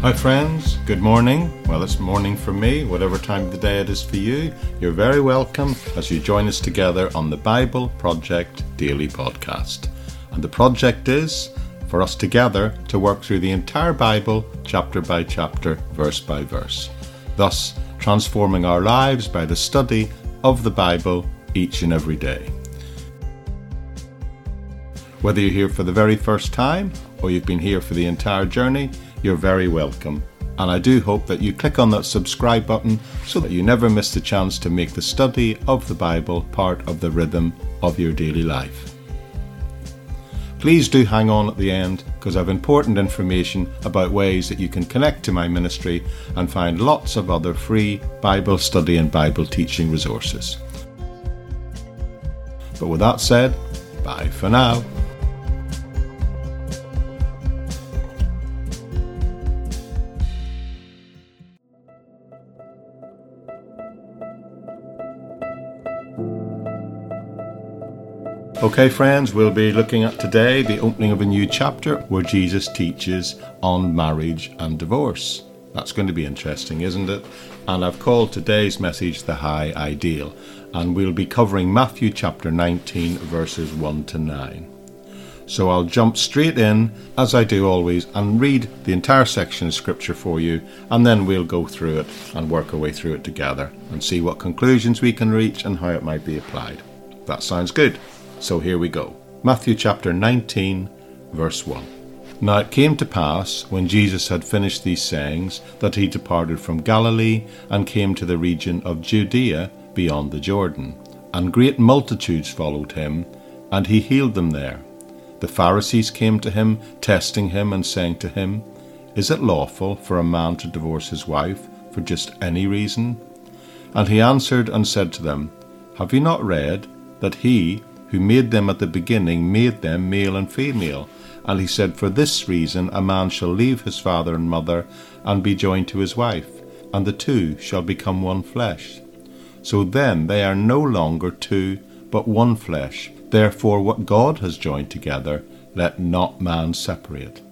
Hi, friends. Good morning. Well, it's morning for me, whatever time of the day it is for you. You're very welcome as you join us together on the Bible Project Daily Podcast. And the project is for us together to work through the entire Bible, chapter by chapter, verse by verse, thus transforming our lives by the study of the Bible each and every day. Whether you're here for the very first time or you've been here for the entire journey, you're very welcome. And I do hope that you click on that subscribe button so that you never miss the chance to make the study of the Bible part of the rhythm of your daily life. Please do hang on at the end because I've important information about ways that you can connect to my ministry and find lots of other free Bible study and Bible teaching resources. But with that said, bye for now. Okay, friends, we'll be looking at today the opening of a new chapter where Jesus teaches on marriage and divorce. That's going to be interesting, isn't it? And I've called today's message The High Ideal, and we'll be covering Matthew chapter 19, verses 1 to 9. So I'll jump straight in, as I do always, and read the entire section of Scripture for you, and then we'll go through it and work our way through it together and see what conclusions we can reach and how it might be applied. That sounds good. So here we go. Matthew chapter 19, verse 1. Now it came to pass, when Jesus had finished these sayings, that he departed from Galilee and came to the region of Judea beyond the Jordan. And great multitudes followed him, and he healed them there. The Pharisees came to him, testing him, and saying to him, Is it lawful for a man to divorce his wife for just any reason? And he answered and said to them, Have you not read that he who made them at the beginning made them male and female. And he said, For this reason a man shall leave his father and mother and be joined to his wife, and the two shall become one flesh. So then they are no longer two, but one flesh. Therefore, what God has joined together, let not man separate.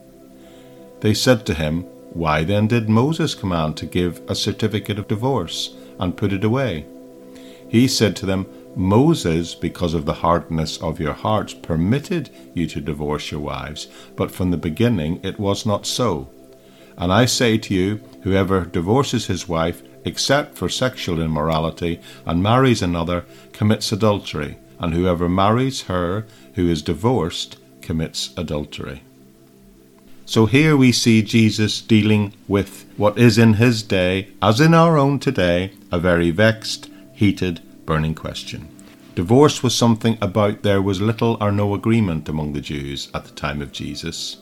They said to him, Why then did Moses command to give a certificate of divorce and put it away? He said to them, Moses, because of the hardness of your hearts, permitted you to divorce your wives, but from the beginning it was not so. And I say to you, whoever divorces his wife, except for sexual immorality, and marries another, commits adultery, and whoever marries her who is divorced commits adultery. So here we see Jesus dealing with what is in his day, as in our own today, a very vexed, heated, burning question. Divorce was something about there was little or no agreement among the Jews at the time of Jesus.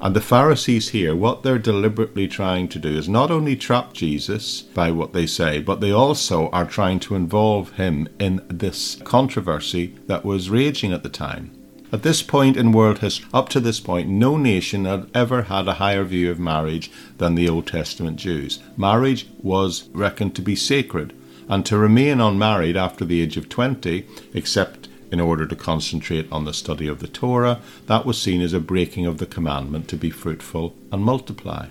And the Pharisees here, what they're deliberately trying to do is not only trap Jesus by what they say, but they also are trying to involve him in this controversy that was raging at the time. At this point in world history, up to this point, no nation had ever had a higher view of marriage than the Old Testament Jews. Marriage was reckoned to be sacred, and to remain unmarried after the age of 20, except in order to concentrate on the study of the Torah, that was seen as a breaking of the commandment to be fruitful and multiply.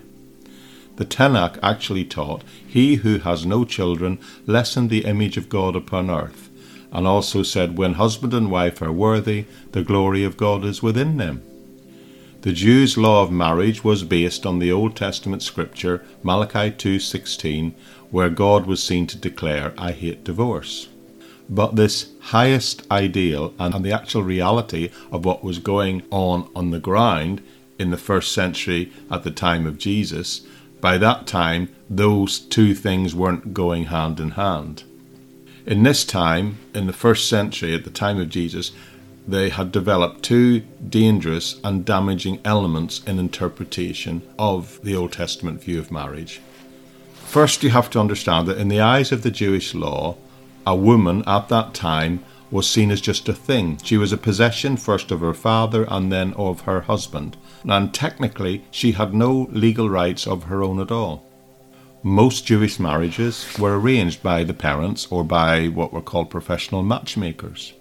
The Tanakh actually taught, He who has no children lessen the image of God upon earth, and also said, When husband and wife are worthy, the glory of God is within them. The Jews' law of marriage was based on the Old Testament scripture Malachi 2:16 where God was seen to declare, I hate divorce. But this highest ideal and the actual reality of what was going on on the ground in the first century at the time of Jesus, by that time, those two things weren't going hand in hand. In this time, in the first century, at the time of Jesus, they had developed two dangerous and damaging elements in interpretation of the Old Testament view of marriage. First, you have to understand that in the eyes of the Jewish law, a woman at that time was seen as just a thing. She was a possession first of her father and then of her husband, and technically she had no legal rights of her own at all. Most Jewish marriages were arranged by the parents or by what were called professional matchmakers.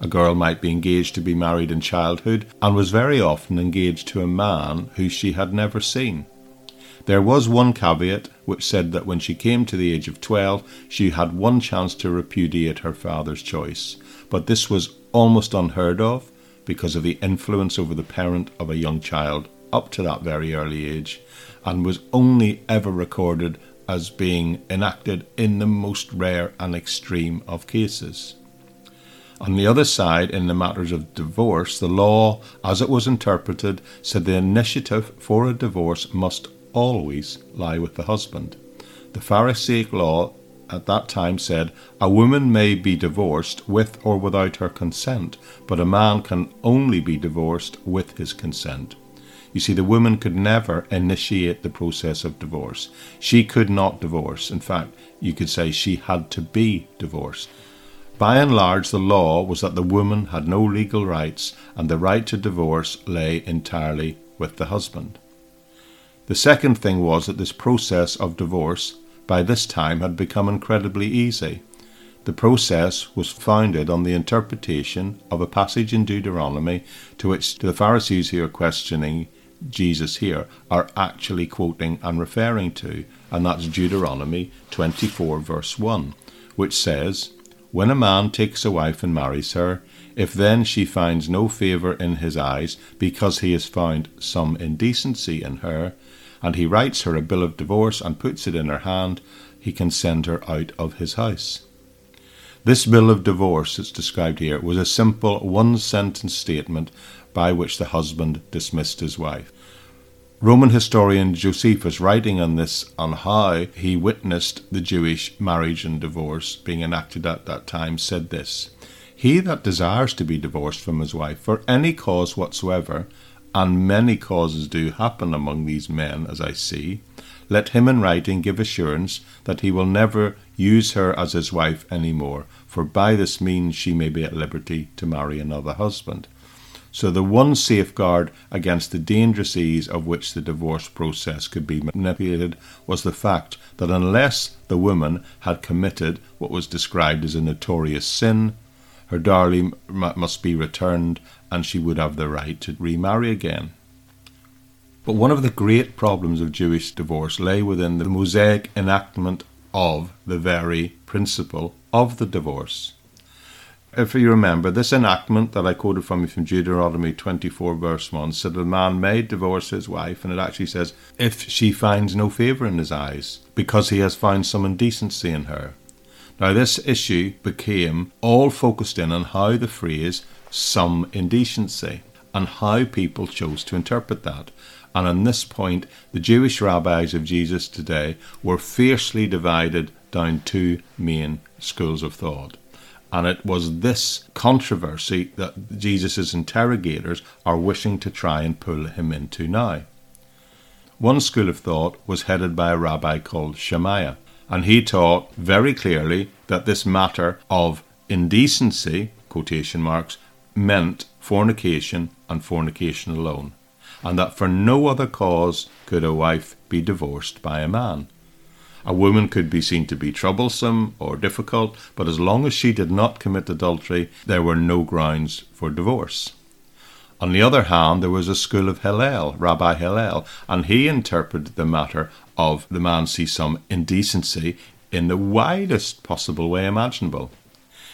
A girl might be engaged to be married in childhood and was very often engaged to a man who she had never seen. There was one caveat which said that when she came to the age of 12, she had one chance to repudiate her father's choice. But this was almost unheard of because of the influence over the parent of a young child up to that very early age, and was only ever recorded as being enacted in the most rare and extreme of cases. On the other side, in the matters of divorce, the law, as it was interpreted, said the initiative for a divorce must always lie with the husband. The Pharisaic law at that time said, A woman may be divorced with or without her consent, but a man can only be divorced with his consent. You see, the woman could never initiate the process of divorce. She could not divorce. In fact, you could say she had to be divorced. By and large, the law was that the woman had no legal rights, and the right to divorce lay entirely with the husband. The second thing was that this process of divorce by this time had become incredibly easy. The process was founded on the interpretation of a passage in Deuteronomy to which the Pharisees who are questioning Jesus here are actually quoting and referring to, and that's Deuteronomy 24, verse 1, which says, When a man takes a wife and marries her, if then she finds no favour in his eyes, because he has found some indecency in her, and he writes her a bill of divorce and puts it in her hand, he can send her out of his house. This bill of divorce that's described here was a simple one sentence statement by which the husband dismissed his wife. Roman historian Josephus, writing on this, on how he witnessed the Jewish marriage and divorce being enacted at that time, said this He that desires to be divorced from his wife for any cause whatsoever, and many causes do happen among these men, as I see, let him in writing give assurance that he will never use her as his wife any more, for by this means she may be at liberty to marry another husband. So, the one safeguard against the dangerous ease of which the divorce process could be manipulated was the fact that unless the woman had committed what was described as a notorious sin, her darling must be returned and she would have the right to remarry again. But one of the great problems of Jewish divorce lay within the Mosaic enactment of the very principle of the divorce. If you remember, this enactment that I quoted from you from Deuteronomy 24, verse 1, said a man may divorce his wife, and it actually says, if she finds no favour in his eyes, because he has found some indecency in her. Now, this issue became all focused in on how the phrase some indecency and how people chose to interpret that. And on this point, the Jewish rabbis of Jesus today were fiercely divided down two main schools of thought. And it was this controversy that Jesus' interrogators are wishing to try and pull him into now. One school of thought was headed by a rabbi called Shammai, and he taught very clearly that this matter of indecency, quotation marks, meant fornication and fornication alone, and that for no other cause could a wife be divorced by a man. A woman could be seen to be troublesome or difficult, but as long as she did not commit adultery, there were no grounds for divorce. On the other hand, there was a school of Hillel, Rabbi Hillel, and he interpreted the matter of the man see some indecency in the widest possible way imaginable.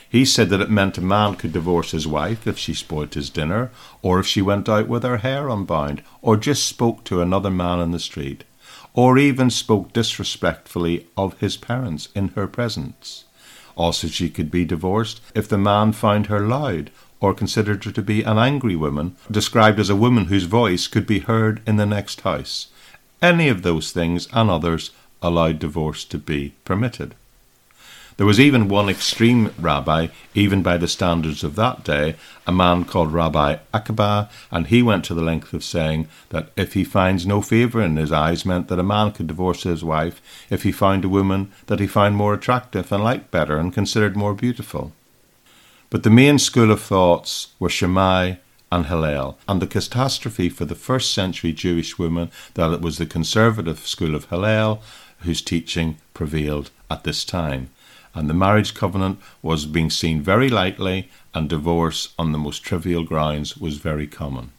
He said that it meant a man could divorce his wife if she spoilt his dinner, or if she went out with her hair unbound, or just spoke to another man in the street, or even spoke disrespectfully of his parents in her presence. Also, she could be divorced if the man found her loud, or considered her to be an angry woman, described as a woman whose voice could be heard in the next house. Any of those things and others allowed divorce to be permitted. There was even one extreme rabbi, even by the standards of that day, a man called Rabbi Akiba, and he went to the length of saying that if he finds no favour in his eyes meant that a man could divorce his wife if he found a woman that he found more attractive and liked better and considered more beautiful. But the main school of thoughts were Shammai and Hillel, and the catastrophe for the first century Jewish women that it was the conservative school of Hillel whose teaching prevailed at this time and the marriage covenant was being seen very lightly, and divorce on the most trivial grounds was very common.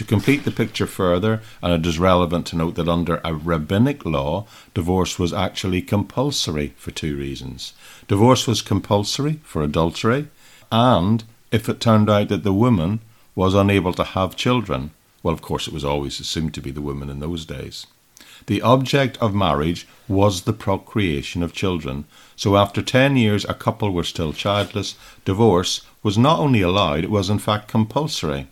To complete the picture further, and it is relevant to note that under a rabbinic law, divorce was actually compulsory for two reasons. Divorce was compulsory for adultery, and if it turned out that the woman was unable to have children, well, of course, it was always assumed to be the woman in those days. The object of marriage was the procreation of children, so after 10 years a couple were still childless, divorce was not only allowed, it was in fact compulsory.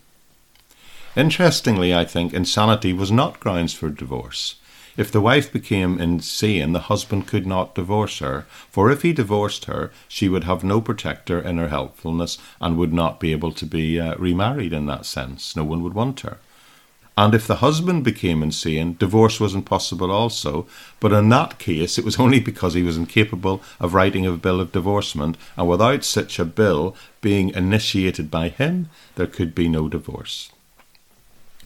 Interestingly, I think insanity was not grounds for divorce. If the wife became insane, the husband could not divorce her, for if he divorced her, she would have no protector in her helpfulness and would not be able to be uh, remarried in that sense. No one would want her. And if the husband became insane, divorce was impossible also. But in that case, it was only because he was incapable of writing a bill of divorcement, and without such a bill being initiated by him, there could be no divorce.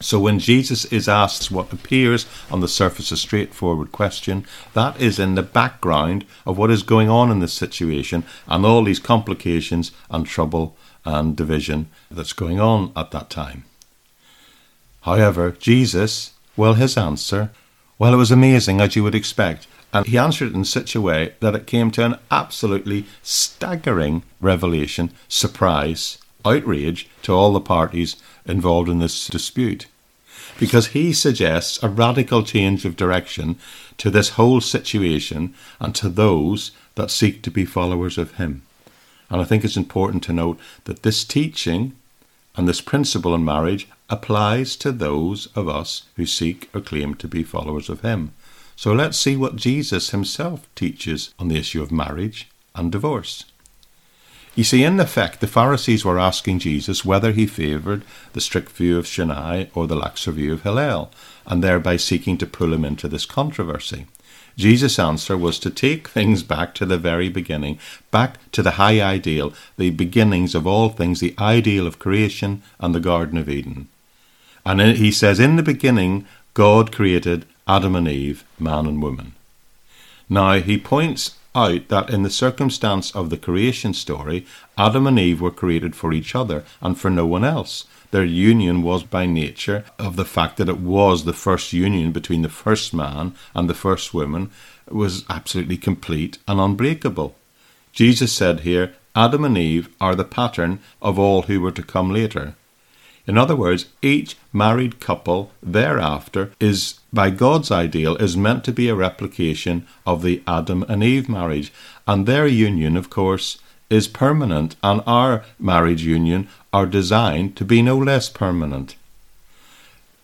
So when Jesus is asked what appears on the surface a straightforward question, that is in the background of what is going on in this situation and all these complications and trouble and division that's going on at that time. However, Jesus, well, his answer, well, it was amazing as you would expect. And he answered it in such a way that it came to an absolutely staggering revelation, surprise, outrage to all the parties involved in this dispute. Because he suggests a radical change of direction to this whole situation and to those that seek to be followers of him. And I think it's important to note that this teaching and this principle in marriage applies to those of us who seek or claim to be followers of Him. So let's see what Jesus Himself teaches on the issue of marriage and divorce. You see, in effect, the Pharisees were asking Jesus whether he favoured the strict view of Shammai or the laxer view of Hillel, and thereby seeking to pull him into this controversy. Jesus' answer was to take things back to the very beginning, back to the high ideal, the beginnings of all things, the ideal of creation and the Garden of Eden. And he says, In the beginning, God created Adam and Eve, man and woman. Now, he points out that in the circumstance of the creation story, Adam and Eve were created for each other and for no one else. Their union was by nature of the fact that it was the first union between the first man and the first woman was absolutely complete and unbreakable. Jesus said here, Adam and Eve are the pattern of all who were to come later. In other words, each married couple thereafter is, by God's ideal, is meant to be a replication of the Adam and Eve marriage, and their union, of course, is permanent, and our marriage union are designed to be no less permanent.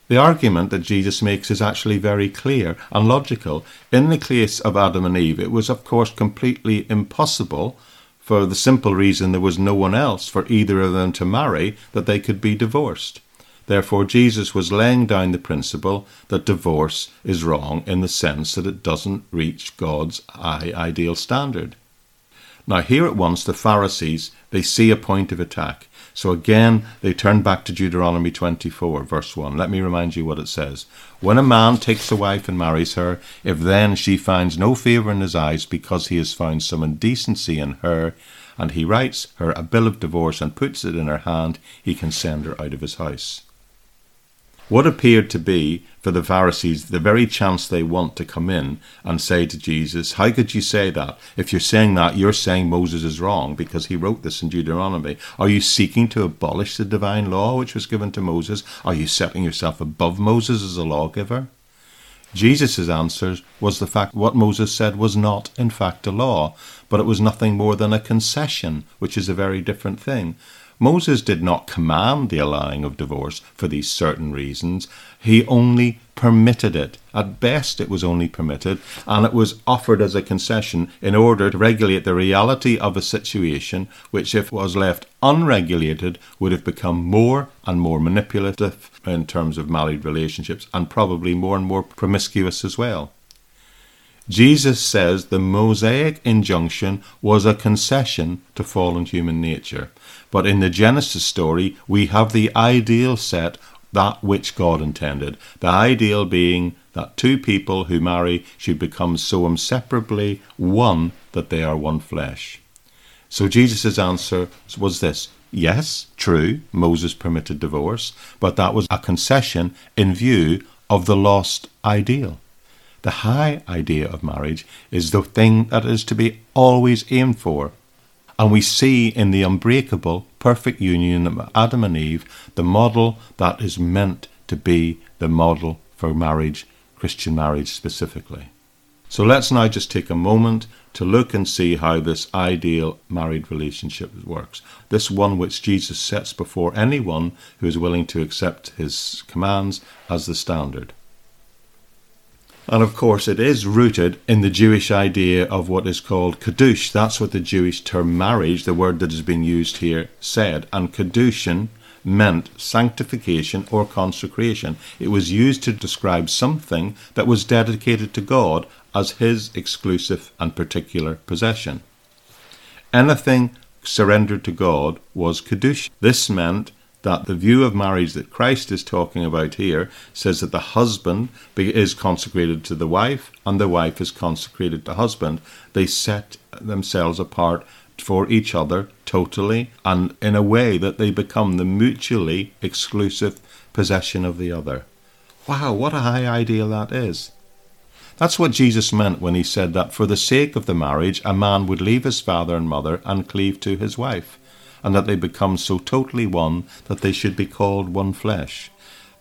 The argument that Jesus makes is actually very clear and logical. In the case of Adam and Eve, it was, of course, completely impossible for the simple reason there was no one else for either of them to marry that they could be divorced. Therefore, Jesus was laying down the principle that divorce is wrong in the sense that it doesn't reach God's high ideal standard. Now, here at once, the Pharisees, they see a point of attack. So again, they turn back to Deuteronomy 24, verse 1. Let me remind you what it says. When a man takes a wife and marries her, if then she finds no favour in his eyes because he has found some indecency in her, and he writes her a bill of divorce and puts it in her hand, he can send her out of his house. What appeared to be for the Pharisees the very chance they want to come in and say to Jesus, How could you say that? If you're saying that, you're saying Moses is wrong because he wrote this in Deuteronomy. Are you seeking to abolish the divine law which was given to Moses? Are you setting yourself above Moses as a lawgiver? Jesus' answer was the fact what Moses said was not, in fact, a law, but it was nothing more than a concession, which is a very different thing. Moses did not command the allowing of divorce for these certain reasons. He only permitted it. At best, it was only permitted, and it was offered as a concession in order to regulate the reality of a situation which, if was left unregulated, would have become more and more manipulative in terms of married relationships and probably more and more promiscuous as well. Jesus says the Mosaic injunction was a concession to fallen human nature. But in the Genesis story, we have the ideal set, that which God intended. The ideal being that two people who marry should become so inseparably one that they are one flesh. So Jesus' answer was this Yes, true, Moses permitted divorce, but that was a concession in view of the lost ideal. The high idea of marriage is the thing that is to be always aimed for. And we see in the unbreakable, perfect union of Adam and Eve the model that is meant to be the model for marriage, Christian marriage specifically. So let's now just take a moment to look and see how this ideal married relationship works. This one which Jesus sets before anyone who is willing to accept his commands as the standard. And of course, it is rooted in the Jewish idea of what is called Kaddush. That's what the Jewish term marriage, the word that has been used here, said. And Kiddushin meant sanctification or consecration. It was used to describe something that was dedicated to God as his exclusive and particular possession. Anything surrendered to God was Kaddush. This meant that the view of marriage that Christ is talking about here says that the husband is consecrated to the wife and the wife is consecrated to husband. They set themselves apart for each other totally and in a way that they become the mutually exclusive possession of the other. Wow, what a high ideal that is. That's what Jesus meant when he said that for the sake of the marriage, a man would leave his father and mother and cleave to his wife, and that they become so totally one that they should be called one flesh.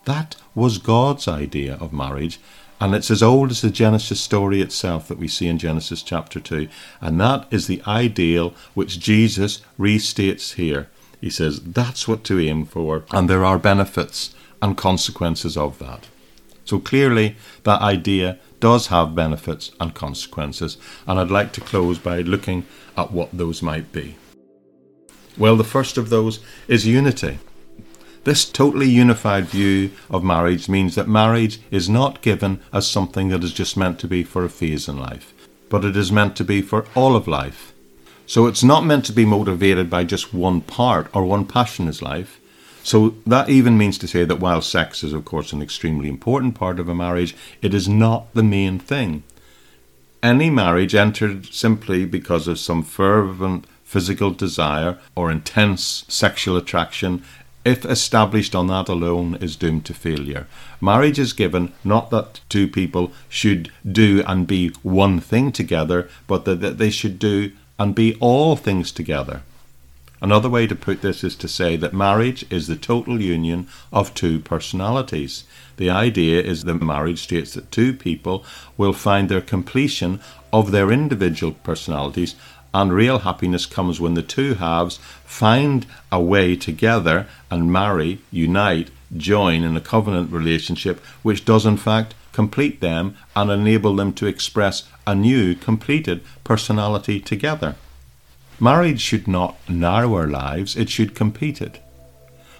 That was God's idea of marriage, and it's as old as the Genesis story itself that we see in Genesis chapter 2. And that is the ideal which Jesus restates here. He says that's what to aim for, and there are benefits and consequences of that. So clearly, that idea does have benefits and consequences, and I'd like to close by looking at what those might be. Well, the first of those is unity. This totally unified view of marriage means that marriage is not given as something that is just meant to be for a phase in life, but it is meant to be for all of life. So it's not meant to be motivated by just one part or one passion in life. So that even means to say that while sex is, of course, an extremely important part of a marriage, it is not the main thing. Any marriage entered simply because of some fervent physical desire or intense sexual attraction, if established on that alone, is doomed to failure. Marriage is given not that two people should do and be one thing together, but that they should do and be all things together. Another way to put this is to say that marriage is the total union of two personalities. The idea is that marriage states that two people will find their completion of their individual personalities, and real happiness comes when the two halves find a way together and marry, unite, join in a covenant relationship which does in fact complete them and enable them to express a new, completed personality together. Marriage should not narrow our lives, it should complete it.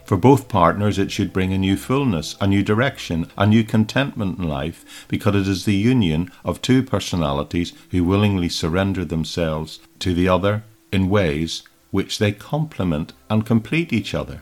For both partners, it should bring a new fullness, a new direction, a new contentment in life, because it is the union of two personalities who willingly surrender themselves to the other in ways which they complement and complete each other.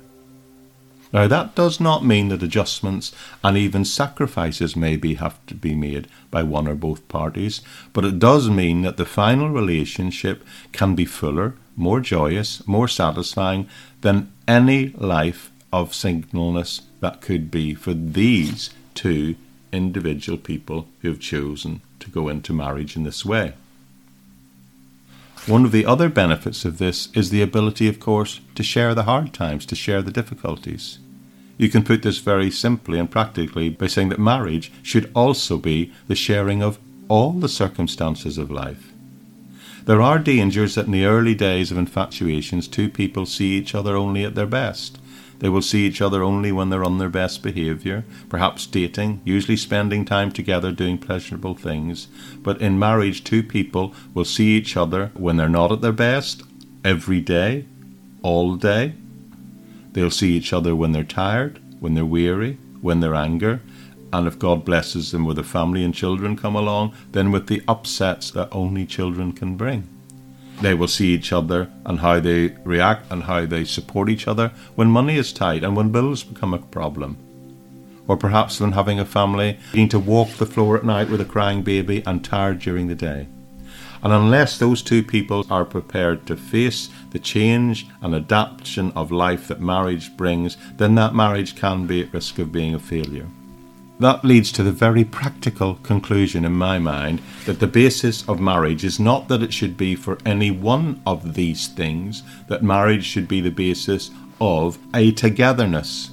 Now, that does not mean that adjustments and even sacrifices may be, have to be made by one or both parties, but it does mean that the final relationship can be fuller, more joyous, more satisfying than any life of singleness that could be for these two individual people who have chosen to go into marriage in this way. One of the other benefits of this is the ability, of course, to share the hard times, to share the difficulties. You can put this very simply and practically by saying that marriage should also be the sharing of all the circumstances of life. There are dangers that in the early days of infatuations, two people see each other only at their best. They will see each other only when they're on their best behaviour, perhaps dating, usually spending time together doing pleasurable things. But in marriage, two people will see each other when they're not at their best, every day, all day, They'll see each other when they're tired, when they're weary, when they're angry, and if God blesses them with a family and children come along, then with the upsets that only children can bring. They will see each other and how they react and how they support each other when money is tight and when bills become a problem. Or perhaps when having a family, needing to walk the floor at night with a crying baby and tired during the day. And unless those two people are prepared to face the change and adaptation of life that marriage brings, then that marriage can be at risk of being a failure. That leads to the very practical conclusion in my mind that the basis of marriage is not that it should be for any one of these things, that marriage should be the basis of a togetherness.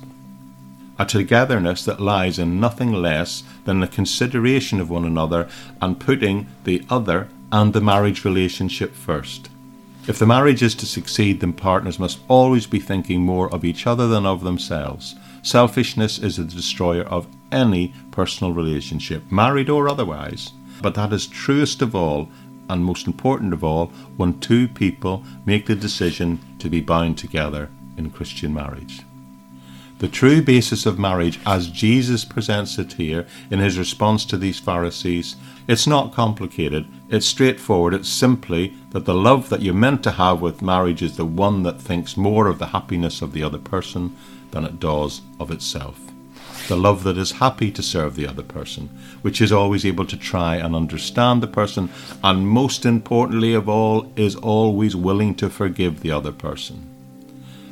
A togetherness that lies in nothing less than the consideration of one another and putting the other and the marriage relationship first. If the marriage is to succeed, then partners must always be thinking more of each other than of themselves. Selfishness is the destroyer of any personal relationship, married or otherwise. But that is truest of all, and most important of all, when two people make the decision to be bound together in Christian marriage. The true basis of marriage, as Jesus presents it here in his response to these Pharisees, it's not complicated, it's straightforward. It's simply that the love that you're meant to have with marriage is the one that thinks more of the happiness of the other person than it does of itself. The love that is happy to serve the other person, which is always able to try and understand the person, and most importantly of all, is always willing to forgive the other person.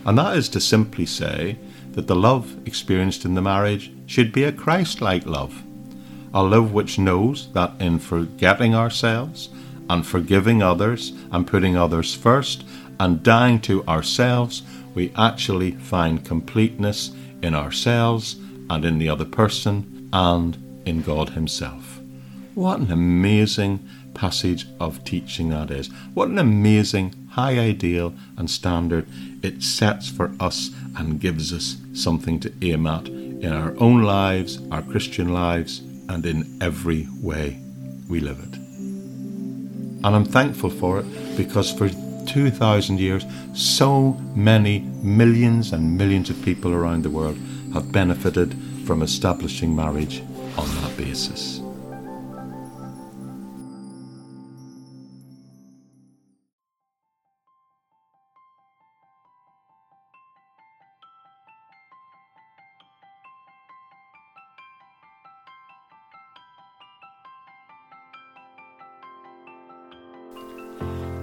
And that is to simply say that the love experienced in the marriage should be a Christ like love, a love which knows that in forgetting ourselves and forgiving others and putting others first and dying to ourselves, we actually find completeness in ourselves and in the other person and in God Himself. What an amazing passage of teaching that is. What an amazing high ideal and standard it sets for us and gives us something to aim at in our own lives, our Christian lives, and in every way we live it. And I'm thankful for it because for 2,000 years, so many millions and millions of people around the world have benefited from establishing marriage on that basis.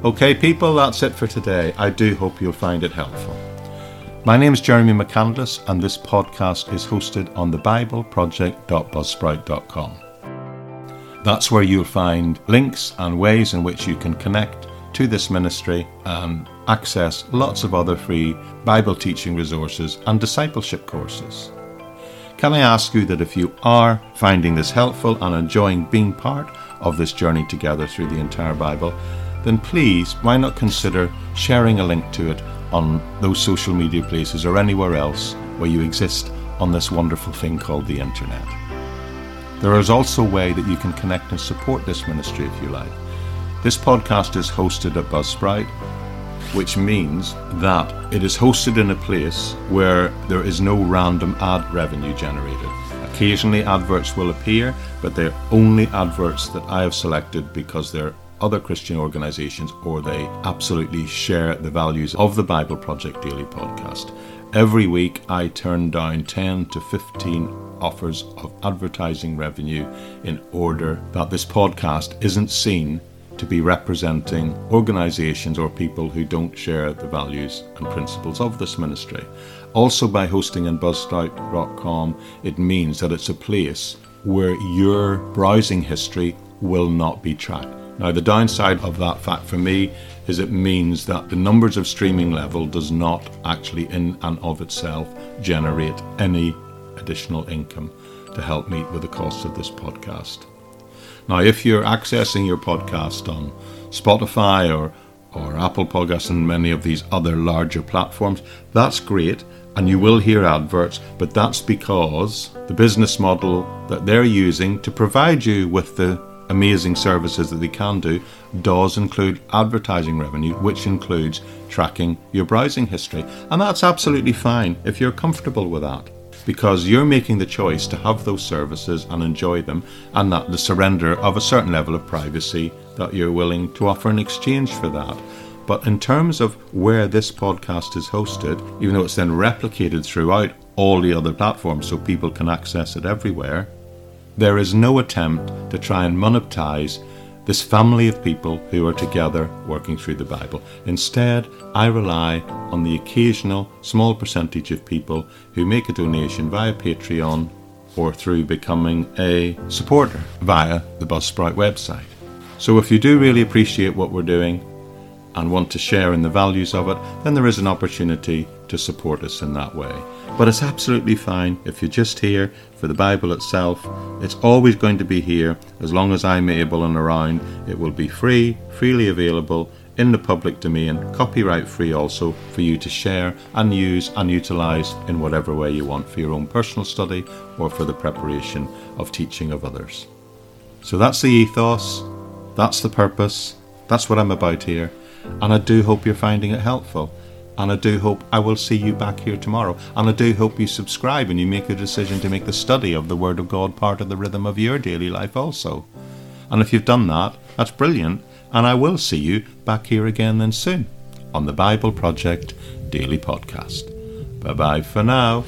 Okay, people, that's it for today. I do hope you'll find it helpful. My name is Jeremy McCandless, and this podcast is hosted on the BibleProject.buzzsprout.com. That's where you'll find links and ways in which you can connect to this ministry and access lots of other free Bible teaching resources and discipleship courses. Can I ask you that if you are finding this helpful and enjoying being part of this journey together through the entire Bible, then please, why not consider sharing a link to it on those social media places or anywhere else where you exist on this wonderful thing called the internet. There is also a way that you can connect and support this ministry if you like. This podcast is hosted at Buzzsprout, which means that it is hosted in a place where there is no random ad revenue generated. Occasionally, adverts will appear, but they're only adverts that I have selected because they're other Christian organizations or they absolutely share the values of the Bible Project Daily podcast. Every week, I turn down 10 to 15 offers of advertising revenue in order that this podcast isn't seen to be representing organizations or people who don't share the values and principles of this ministry. Also, by hosting in buzzsprout.com, it means that it's a place where your browsing history will not be tracked. Now, the downside of that fact for me is it means that the numbers of streaming level does not actually, in and of itself, generate any additional income to help meet with the cost of this podcast. Now, if you're accessing your podcast on Spotify or or Apple Podcasts and many of these other larger platforms, that's great, and you will hear adverts, but that's because the business model that they're using to provide you with the amazing services that they can do does include advertising revenue, which includes tracking your browsing history. And that's absolutely fine if you're comfortable with that. Because you're making the choice to have those services and enjoy them, and that the surrender of a certain level of privacy that you're willing to offer in exchange for that. But in terms of where this podcast is hosted, even though it's then replicated throughout all the other platforms so people can access it everywhere, there is no attempt to try and monetize this family of people who are together working through the Bible. Instead, I rely on the occasional small percentage of people who make a donation via Patreon or through becoming a supporter via the Buzzsprout website. So if you do really appreciate what we're doing and want to share in the values of it, then there is an opportunity to support us in that way. But it's absolutely fine if you're just here for the Bible itself. It's always going to be here as long as I'm able and around. It will be free, freely available in the public domain, copyright free also for you to share and use and utilize in whatever way you want for your own personal study or for the preparation of teaching of others. So that's the ethos, that's the purpose, that's what I'm about here, and I do hope you're finding it helpful. And I do hope I will see you back here tomorrow. And I do hope you subscribe and you make a decision to make the study of the Word of God part of the rhythm of your daily life also. And if you've done that, that's brilliant. And I will see you back here again then soon on the Bible Project Daily Podcast. Bye bye for now.